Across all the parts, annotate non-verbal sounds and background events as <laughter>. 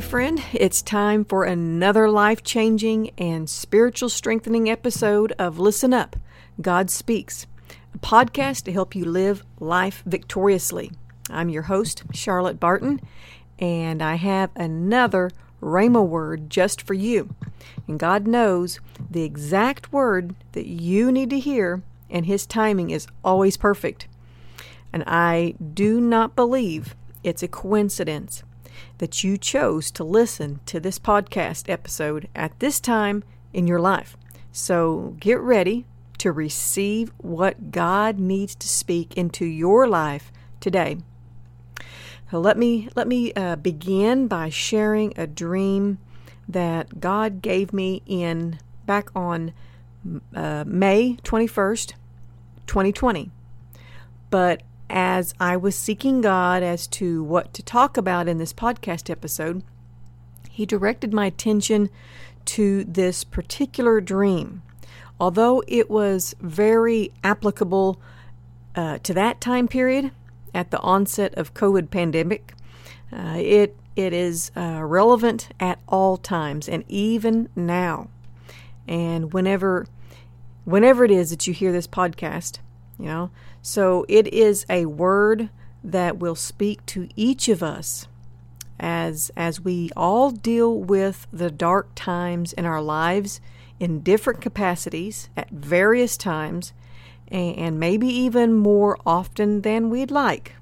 my friend. It's time for another life changing and spiritual strengthening episode of Listen Up God Speaks, a podcast to help you live life victoriously. I'm your host, Charlotte Barton, and I have another Rhema word just for you. And God knows the exact word that you need to hear, and His timing is always perfect. And I do not believe it's a coincidence that you chose to listen to this podcast episode at this time in your life. So get ready to receive what God needs to speak into your life today. So let me let me uh, begin by sharing a dream that God gave me in back on uh, May 21st, 2020. But as I was seeking God as to what to talk about in this podcast episode, He directed my attention to this particular dream. Although it was very applicable uh, to that time period at the onset of COVID pandemic, uh, it it is uh, relevant at all times and even now. And whenever whenever it is that you hear this podcast, you know, so it is a word that will speak to each of us as as we all deal with the dark times in our lives in different capacities at various times and maybe even more often than we'd like.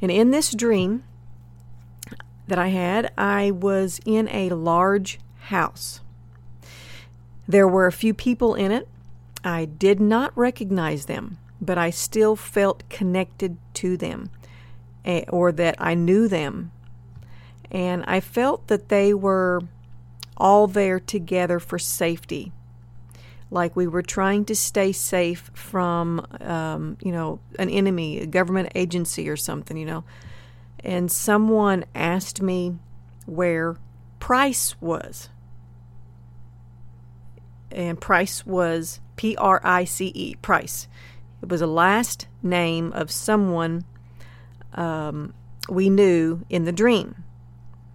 And in this dream that I had, I was in a large house. There were a few people in it. I did not recognize them but I still felt connected to them or that I knew them. And I felt that they were all there together for safety. Like we were trying to stay safe from, um, you know, an enemy, a government agency or something, you know. And someone asked me where Price was. And Price was P R I C E, Price. It was a last name of someone um, we knew in the dream.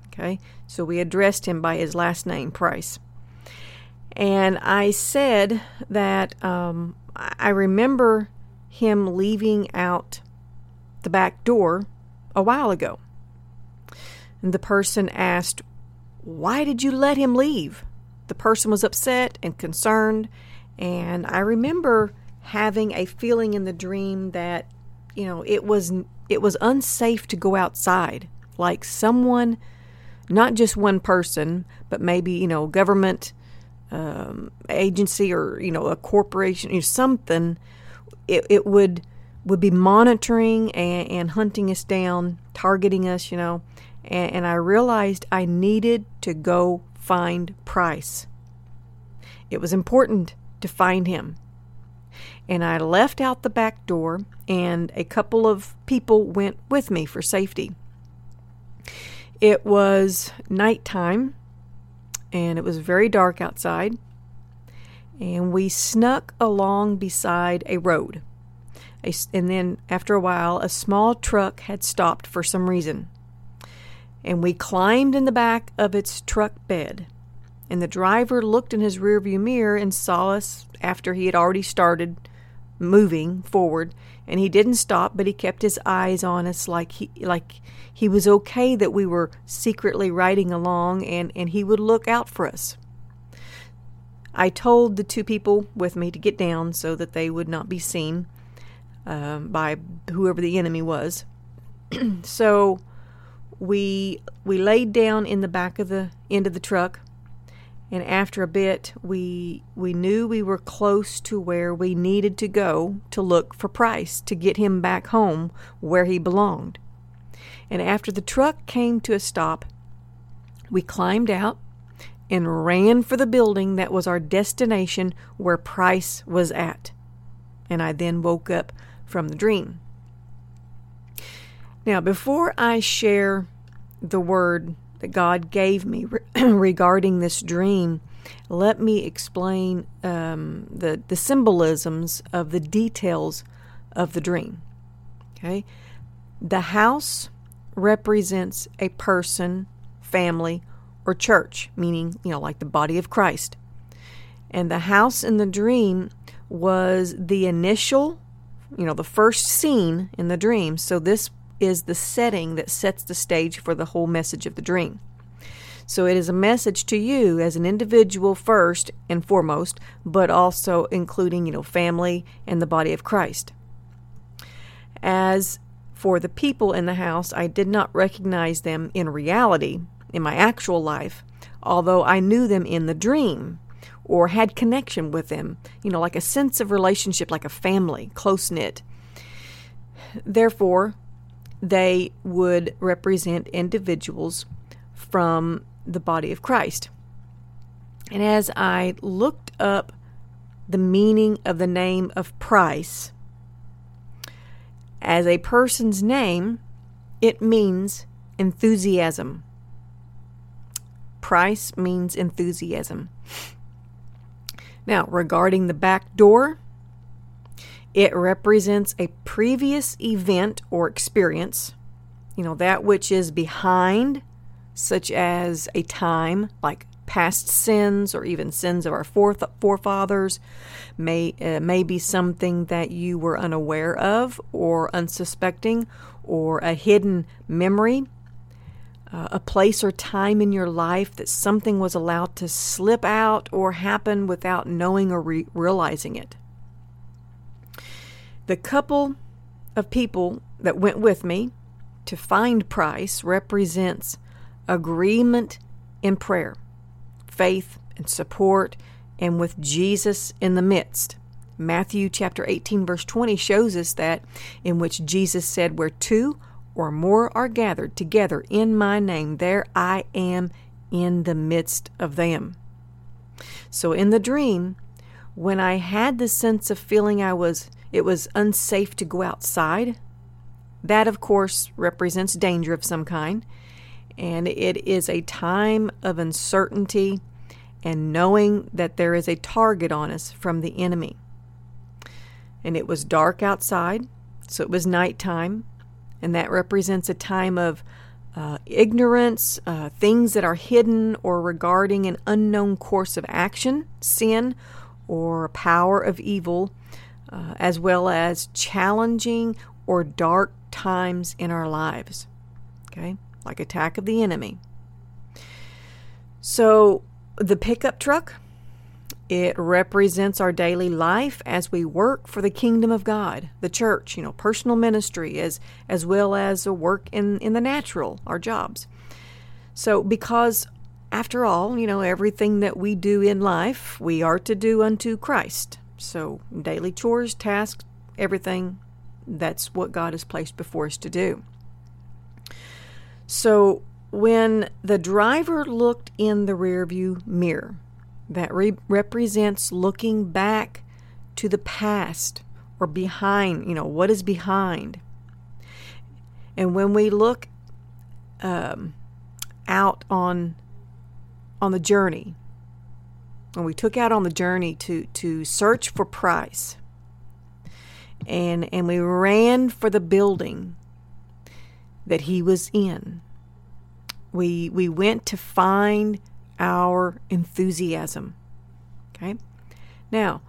Okay, so we addressed him by his last name, Price. And I said that um, I remember him leaving out the back door a while ago. And the person asked, Why did you let him leave? The person was upset and concerned. And I remember having a feeling in the dream that you know it was it was unsafe to go outside. Like someone not just one person but maybe you know government um, agency or you know a corporation or something. It, it would would be monitoring and, and hunting us down targeting us you know. And, and i realized i needed to go find price. It was important to find him and I left out the back door, and a couple of people went with me for safety. It was nighttime, and it was very dark outside, and we snuck along beside a road. and then, after a while, a small truck had stopped for some reason. And we climbed in the back of its truck bed. And the driver looked in his rearview mirror and saw us after he had already started moving forward. And he didn't stop but he kept his eyes on us like he like he was okay that we were secretly riding along and and he would look out for us. I told the two people with me to get down so that they would not be seen um, by whoever the enemy was. <clears throat> so we we laid down in the back of the end of the truck and after a bit we we knew we were close to where we needed to go to look for Price to get him back home where he belonged. And after the truck came to a stop, we climbed out and ran for the building that was our destination where Price was at. And I then woke up from the dream. Now, before I share the word that God gave me re- <clears throat> regarding this dream, let me explain um, the, the symbolisms of the details of the dream. Okay? The house represents a person family, or church, meaning, you know, like the body of Christ. And the house in the dream was the initial, you know, the first scene in the dream. So this is the setting that sets the stage for the whole message of the dream. So it is a message to you as an individual first and foremost, but also including, you know, family and the body of Christ. As for the people in the house, I did not recognize them in reality, in my actual life, although I knew them in the dream or had connection with them, you know, like a sense of relationship, like a family, close knit. Therefore, they would represent individuals from the body of Christ. And as I looked up the meaning of the name of Price, as a person's name, it means enthusiasm. Price means enthusiasm. Now, regarding the back door, it represents a previous event or experience, you know, that which is behind, such as a time like past sins or even sins of our forefathers, may, uh, may be something that you were unaware of or unsuspecting, or a hidden memory uh, a place or time in your life that something was allowed to slip out or happen without knowing or re- realizing it. The couple of people that went with me to find Price represents agreement in prayer, faith and support, and with Jesus in the midst. Matthew chapter 18 verse 20 shows us that in which Jesus said where two or more are gathered together in my name, there I am in the midst of them. So in the dream, when I had the sense of feeling I was it was unsafe to go outside, that of course represents danger of some kind, and it is a time of uncertainty and knowing that there is a target on us from the enemy. And it was dark outside, so it was nighttime, and that represents a time of uh, ignorance, uh, things that are hidden or regarding an unknown course of action, sin, or power of evil, uh, as well as challenging or dark times in our lives. Okay, like attack of the enemy. So the pickup truck it represents our daily life as we work for the kingdom of God, the church, you know, personal ministry as as well as a work in in the natural, our jobs. So because after all, you know, everything that we do in life, we are to do unto Christ. So daily chores, tasks, everything that's what God has placed before us to do. So when the driver looked in the rearview mirror, that re- represents looking back to the past or behind, you know, what is behind. And when we look um, out on on the journey, when we took out on the journey to to search for Price, and and we ran for the building that he was in. We we went to find our enthusiasm. Okay? Now,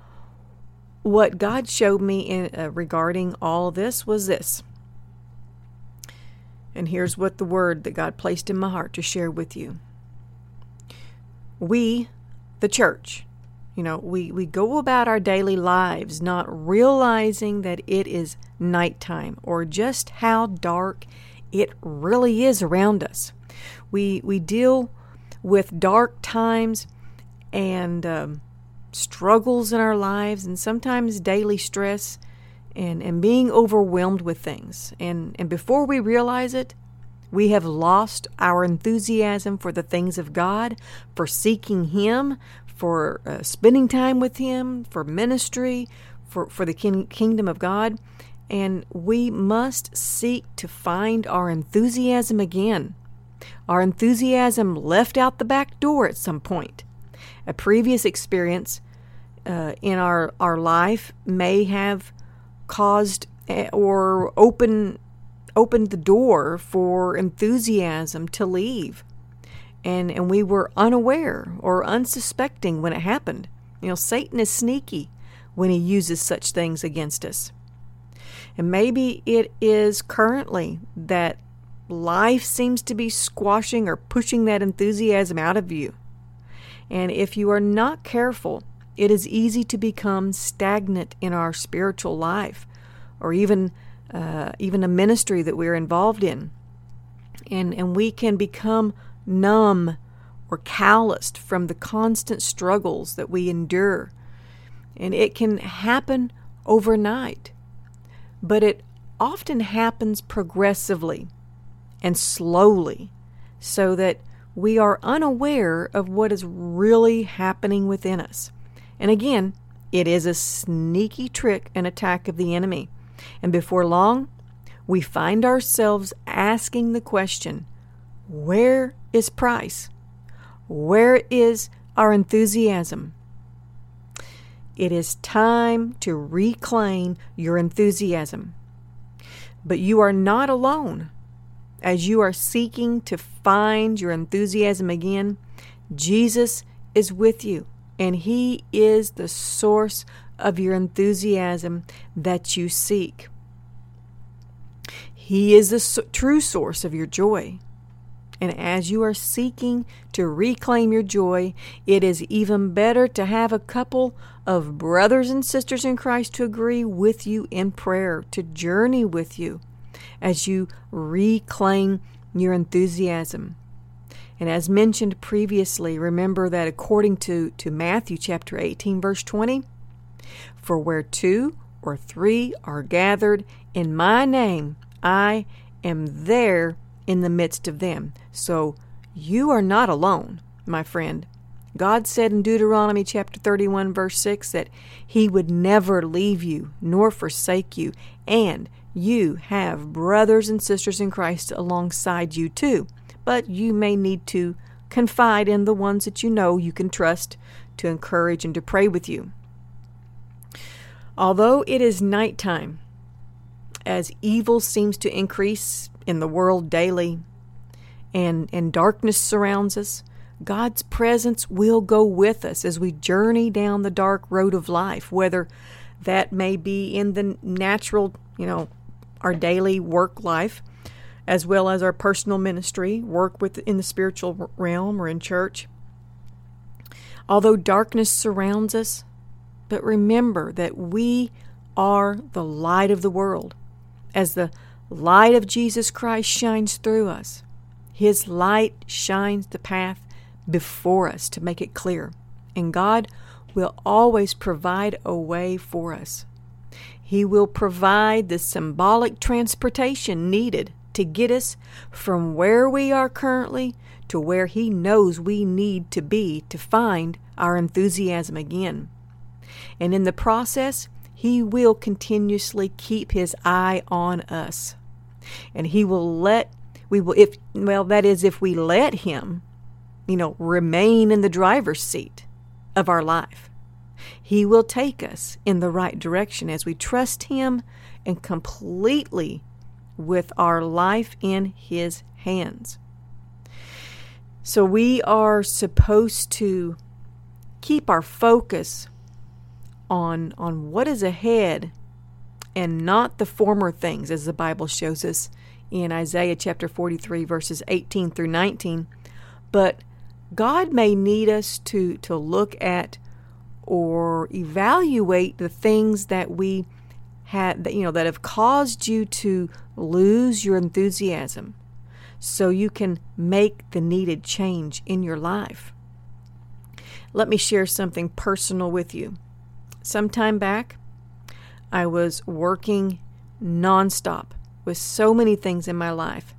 what God showed me in, uh, regarding all this was this. And here's what the word that God placed in my heart to share with you. We, the church, you know, we, we go about our daily lives not realizing that it is nighttime or just how dark it really is around us. We, we deal with dark times and um, struggles in our lives and sometimes daily stress and, and being overwhelmed with things. And, and before we realize it, we have lost our enthusiasm for the things of God, for seeking Him, for uh, spending time with Him, for ministry, for, for the king, kingdom of God. And we must seek to find our enthusiasm again. Our enthusiasm left out the back door at some point. A previous experience uh, in our, our life may have caused eh, or open, opened the door for enthusiasm to leave. and, and we were unaware or unsuspecting when it happened. You know, Satan is sneaky when he uses such things against us. And maybe it is currently that life seems to be squashing or pushing that enthusiasm out of you. And if you are not careful, it is easy to become stagnant in our spiritual life or even uh, even a ministry that we're involved in. And, and we can become numb or calloused from the constant struggles that we endure. And it can happen overnight, but it often happens progressively and slowly so that we are unaware of what is really happening within us. And again, it is a sneaky trick and attack of the enemy. And before long, we find ourselves asking the question where is Price? Where is our enthusiasm? It is time to reclaim your enthusiasm. But you are not alone. As you are seeking to find your enthusiasm again, Jesus is with you, and He is the source of your enthusiasm that you seek. He is the true source of your joy. And as you are seeking to reclaim your joy, it is even better to have a couple of brothers and sisters in Christ to agree with you in prayer, to journey with you as you reclaim your enthusiasm. And as mentioned previously, remember that according to, to Matthew chapter 18, verse 20, for where two or three are gathered in my name, I am there in the midst of them. So you are not alone, my friend. God said in Deuteronomy chapter 31, verse 6, that He would never leave you nor forsake you, and you have brothers and sisters in Christ alongside you too. But you may need to confide in the ones that you know you can trust to encourage and to pray with you. Although it is nighttime, as evil seems to increase in the world daily and, and darkness surrounds us, God's presence will go with us as we journey down the dark road of life, whether that may be in the natural, you know, our daily work life, as well as our personal ministry, work with in the spiritual realm or in church. Although darkness surrounds us, but remember that we are the light of the world. As the light of Jesus Christ shines through us, His light shines the path before us to make it clear. And God will always provide a way for us. He will provide the symbolic transportation needed to get us from where we are currently to where He knows we need to be to find our enthusiasm again. And in the process, he will continuously keep his eye on us. And he will let we will if well that is if we let him you know remain in the driver's seat of our life. He will take us in the right direction as we trust him and completely with our life in his hands. So we are supposed to keep our focus on on what is ahead and not the former things as the Bible shows us in Isaiah chapter 43 verses 18 through 19 but God may need us to to look at or evaluate the things that we had that you know that have caused you to lose your enthusiasm so you can make the needed change in your life. Let me share something personal with you some time back, I was working nonstop with so many things in my life.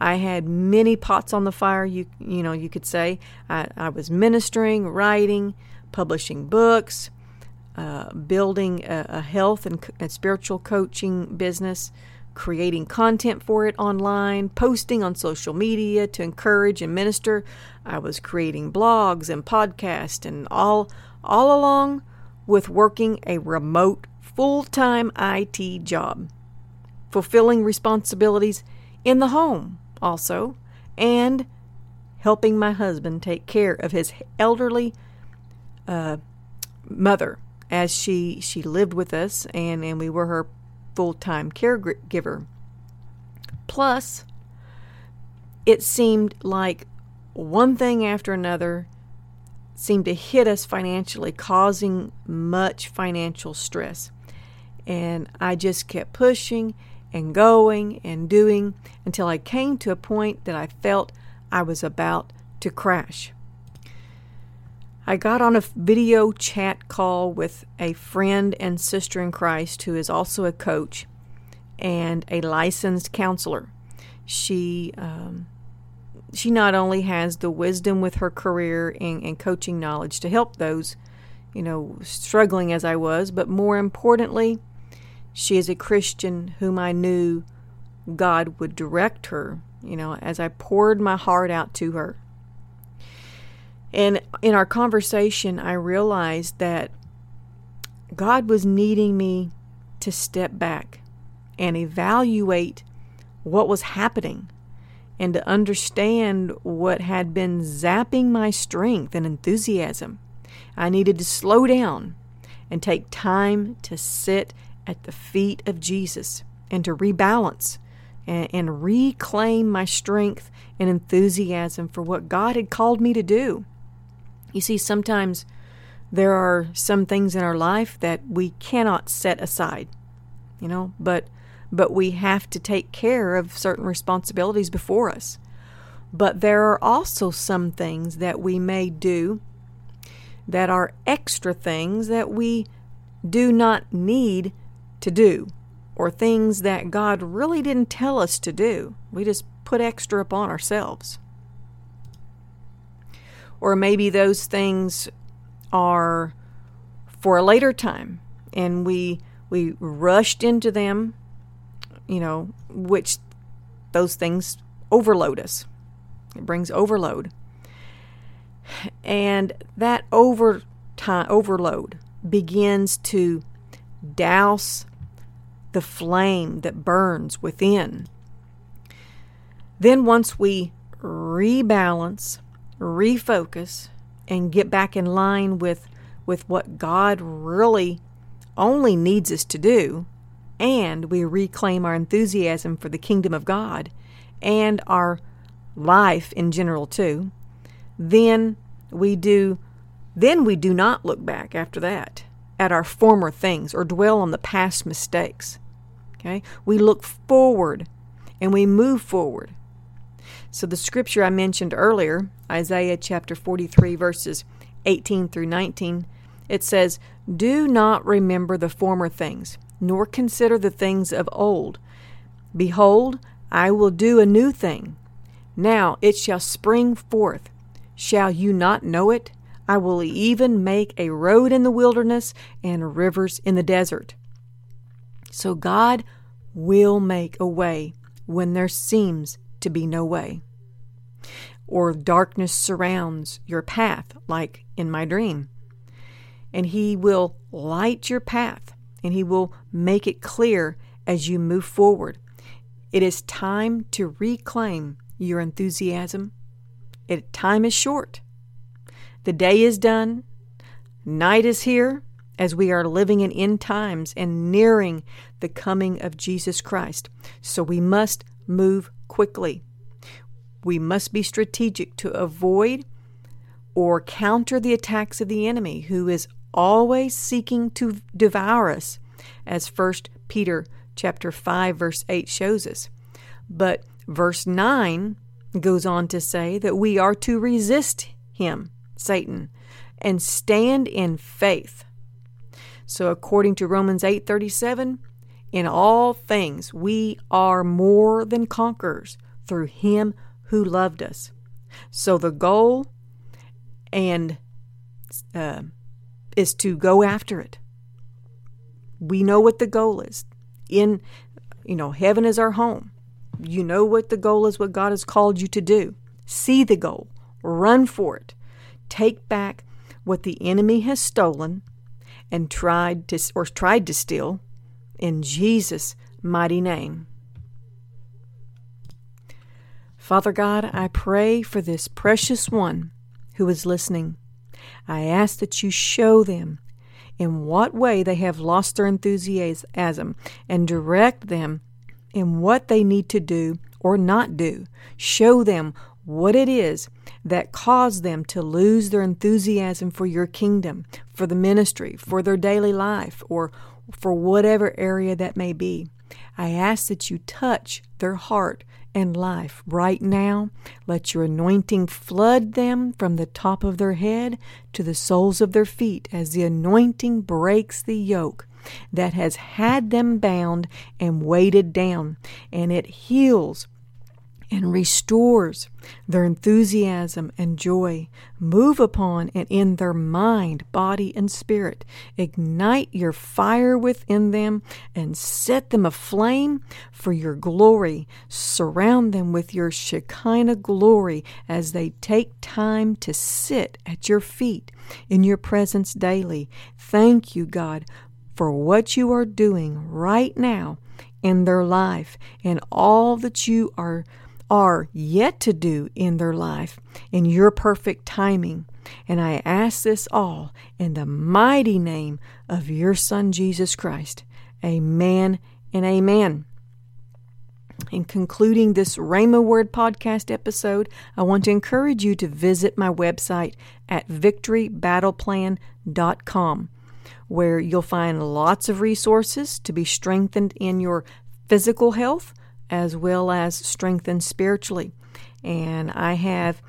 I had many pots on the fire, you you know, you could say. I, I was ministering, writing, publishing books, uh, building a, a health and, and spiritual coaching business, creating content for it online, posting on social media to encourage and minister. I was creating blogs and podcasts and all all along with working a remote, full time IT job, fulfilling responsibilities in the home also, and helping my husband take care of his elderly uh, mother as she she lived with us and and we were her full-time caregiver. Plus it seemed like one thing after another seemed to hit us financially causing much financial stress and I just kept pushing and going and doing until I came to a point that I felt I was about to crash. I got on a video chat call with a friend and sister in Christ who is also a coach and a licensed counselor. She um, she not only has the wisdom with her career and, and coaching knowledge to help those, you know, struggling as I was, but more importantly, she is a Christian whom I knew God would direct her, you know, as I poured my heart out to her. And in our conversation, I realized that God was needing me to step back and evaluate what was happening and to understand what had been zapping my strength and enthusiasm. I needed to slow down and take time to sit at the feet of Jesus and to rebalance and, and reclaim my strength and enthusiasm for what God had called me to do. You see, sometimes there are some things in our life that we cannot set aside, you know, but but we have to take care of certain responsibilities before us. But there are also some things that we may do that are extra things that we do not need to do, or things that God really didn't tell us to do. We just put extra upon ourselves. Or maybe those things are for a later time and we we rushed into them, you know, which those things overload us. It brings overload. And that over time, overload begins to douse the flame that burns within. Then, once we rebalance, refocus, and get back in line with, with what God really only needs us to do, and we reclaim our enthusiasm for the kingdom of God and our life in general too, then we do then we do not look back after that at our former things or dwell on the past mistakes. Okay? We look forward and we move forward. So the scripture I mentioned earlier, Isaiah chapter 43 verses 18 through 19, it says, "Do not remember the former things, nor consider the things of old. Behold, I will do a new thing. Now it shall spring forth. Shall you not know it? I will even make a road in the wilderness and rivers in the desert. So God will make a way when there seems to be no way. Or darkness surrounds your path, like in my dream. And He will light your path and He will make it clear as you move forward. It is time to reclaim your enthusiasm. It, time is short. The day is done, night is here, as we are living in end times and nearing the coming of Jesus Christ. So we must move quickly. We must be strategic to avoid or counter the attacks of the enemy who is always seeking to devour us as 1 Peter chapter 5 verse 8 shows us. But verse 9 goes on to say that we are to resist him Satan, and stand in faith. So according to Romans 8:37, in all things we are more than conquerors through him who loved us. So the goal and uh, is to go after it. We know what the goal is. In you know, heaven is our home. You know what the goal is, what God has called you to do. See the goal, run for it, take back what the enemy has stolen and tried to or tried to steal in Jesus' mighty name. Father God, I pray for this precious one who is listening. I ask that you show them in what way they have lost their enthusiasm and direct them in what they need to do or not do. Show them what it is that caused them to lose their enthusiasm for your kingdom, for the ministry, for their daily life, or for whatever area that may be. I ask that you touch their heart and life right now. Let your anointing flood them from the top of their head to the soles of their feet as the anointing breaks the yoke that has had them bound and weighted down, and it heals and restores their enthusiasm and joy. Move upon and in their mind, body, and spirit. Ignite your fire within them and set them aflame for your glory. Surround them with your Shekinah glory as they take time to sit at your feet in your presence daily. Thank you, God, for what you are doing right now in their life and all that you are are yet to do in their life in your perfect timing. And I ask this all in the mighty name of your Son, Jesus Christ. Amen and amen. In concluding this Rhema Word podcast episode, I want to encourage you to visit my website at victorybattleplan.com, where you'll find lots of resources to be strengthened in your physical health, as well as strengthened spiritually. And I have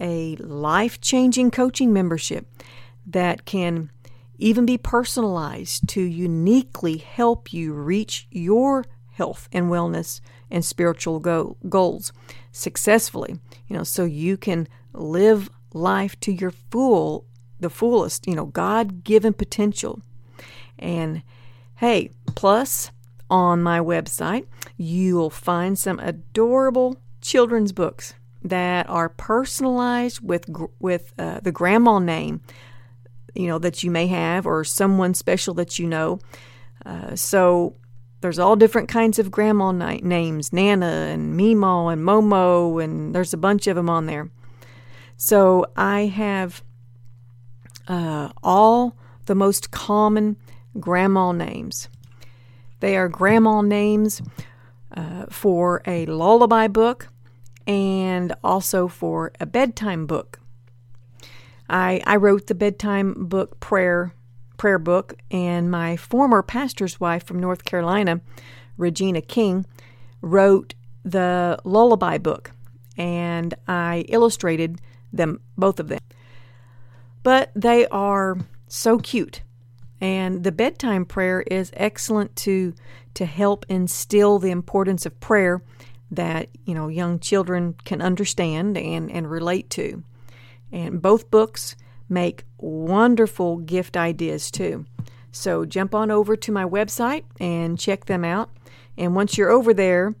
a life changing coaching membership that can even be personalized to uniquely help you reach your health and wellness and spiritual go- goals successfully you know so you can live life to your full the fullest you know god-given potential and hey plus on my website, you'll find some adorable children's books that are personalized with with uh, the grandma name, you know that you may have or someone special that you know. Uh, so there's all different kinds of grandma names, Nana and Mimo and Momo, and there's a bunch of them on there. So I have uh, all the most common grandma names. They are grandma names uh, for a lullaby book and also for a bedtime book. I, I wrote the bedtime book prayer prayer book, and my former pastor's wife from North Carolina, Regina King, wrote the lullaby book, and I illustrated them both of them. But they are so cute and the bedtime prayer is excellent to to help instill the importance of prayer that you know young children can understand and, and relate to. And both books make wonderful gift ideas too. So jump on over to my website and check them out. And once you're over there,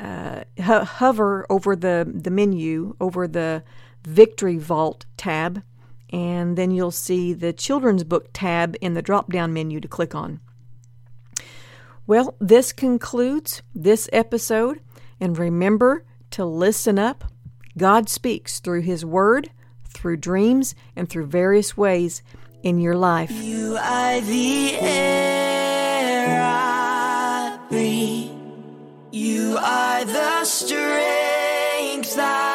uh, ho- hover over the, the menu, over the Victory Vault tab, and then you'll see the children's book tab in the drop down menu to click on. Well, this concludes this episode, and remember to listen up. God speaks through His Word, through dreams, and through various ways in your life. You are the air I breathe. You are the strength I